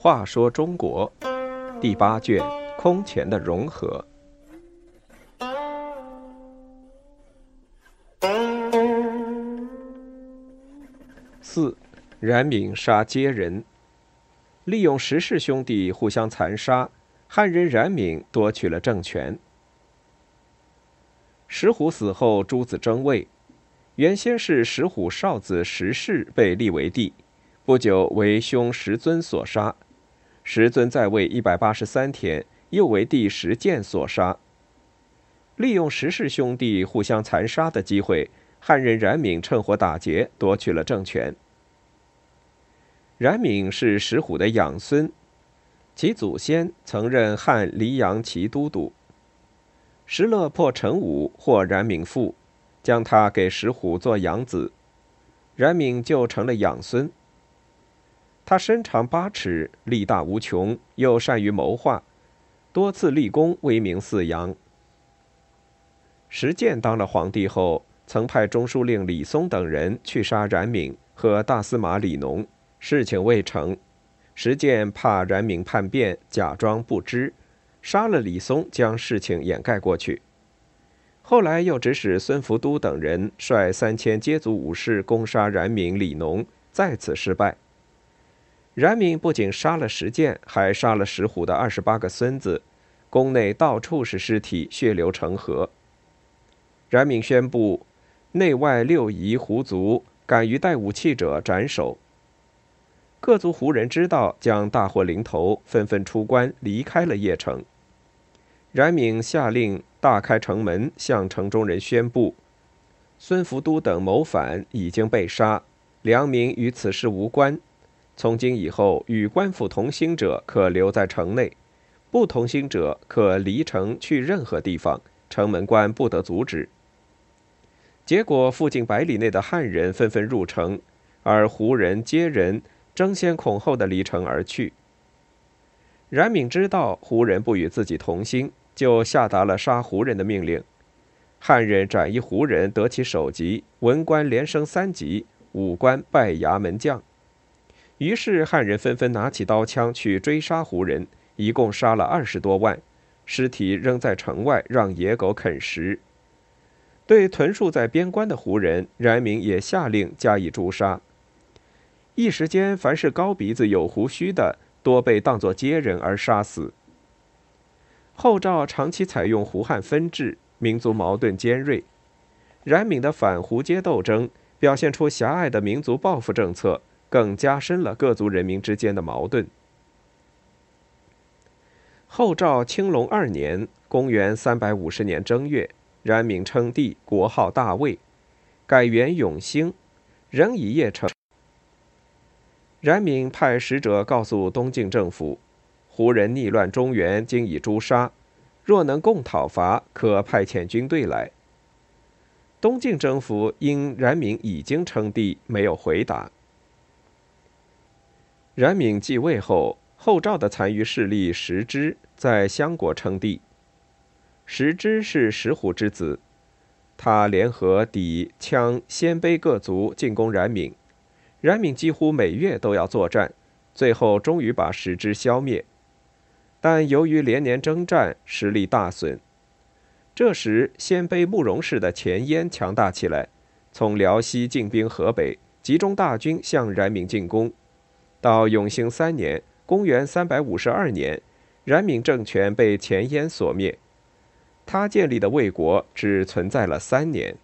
话说中国第八卷空前的融合。四，冉闵杀接人，利用石氏兄弟互相残杀，汉人冉闵夺取了政权。石虎死后，诸子争位，原先是石虎少子石氏被立为帝，不久为兄石尊所杀。石尊在位一百八十三天，又为帝石建所杀。利用石氏兄弟互相残杀的机会。汉人冉闵趁火打劫，夺取了政权。冉闵是石虎的养孙，其祖先曾任汉黎阳骑都督。石勒破陈武，获冉闵父，将他给石虎做养子，冉闵就成了养孙。他身长八尺，力大无穷，又善于谋划，多次立功，威名四扬。石建当了皇帝后。曾派中书令李松等人去杀冉闵和大司马李农，事情未成。石建怕冉闵叛变，假装不知，杀了李松，将事情掩盖过去。后来又指使孙福都等人率三千羯族武士攻杀冉闵、李农，再次失败。冉闵不仅杀了石建，还杀了石虎的二十八个孙子，宫内到处是尸体，血流成河。冉闵宣布。内外六夷胡族敢于带武器者斩首。各族胡人知道将大祸临头，纷纷出关离开了邺城。冉闵下令大开城门，向城中人宣布：孙福都等谋反已经被杀，良民与此事无关。从今以后，与官府同心者可留在城内，不同心者可离城去任何地方，城门关不得阻止。结果，附近百里内的汉人纷纷入城，而胡人、接人争先恐后的离城而去。冉闵知道胡人不与自己同心，就下达了杀胡人的命令。汉人斩一胡人得其首级，文官连升三级，武官拜衙门将。于是汉人纷纷拿起刀枪去追杀胡人，一共杀了二十多万，尸体扔在城外，让野狗啃食。对屯戍在边关的胡人，冉闵也下令加以诛杀。一时间，凡是高鼻子、有胡须的，多被当作接人而杀死。后赵长期采用胡汉分治，民族矛盾尖锐。冉闵的反胡接斗争，表现出狭隘的民族报复政策，更加深了各族人民之间的矛盾。后赵青龙二年（公元350年正月）。冉闵称帝，国号大魏，改元永兴，仍以邺城。冉闵派使者告诉东晋政府，胡人逆乱中原，经已诛杀，若能共讨伐，可派遣军队来。东晋政府因冉闵已经称帝，没有回答。冉闵继位后，后赵的残余势力石支在襄国称帝。石之是石虎之子，他联合氐、羌、鲜卑各族进攻冉闵，冉闵几乎每月都要作战，最后终于把石之消灭。但由于连年征战，实力大损。这时，鲜卑慕容氏的前燕强大起来，从辽西进兵河北，集中大军向冉闵进攻。到永兴三年（公元352年），冉闵政权被前燕所灭。他建立的魏国只存在了三年。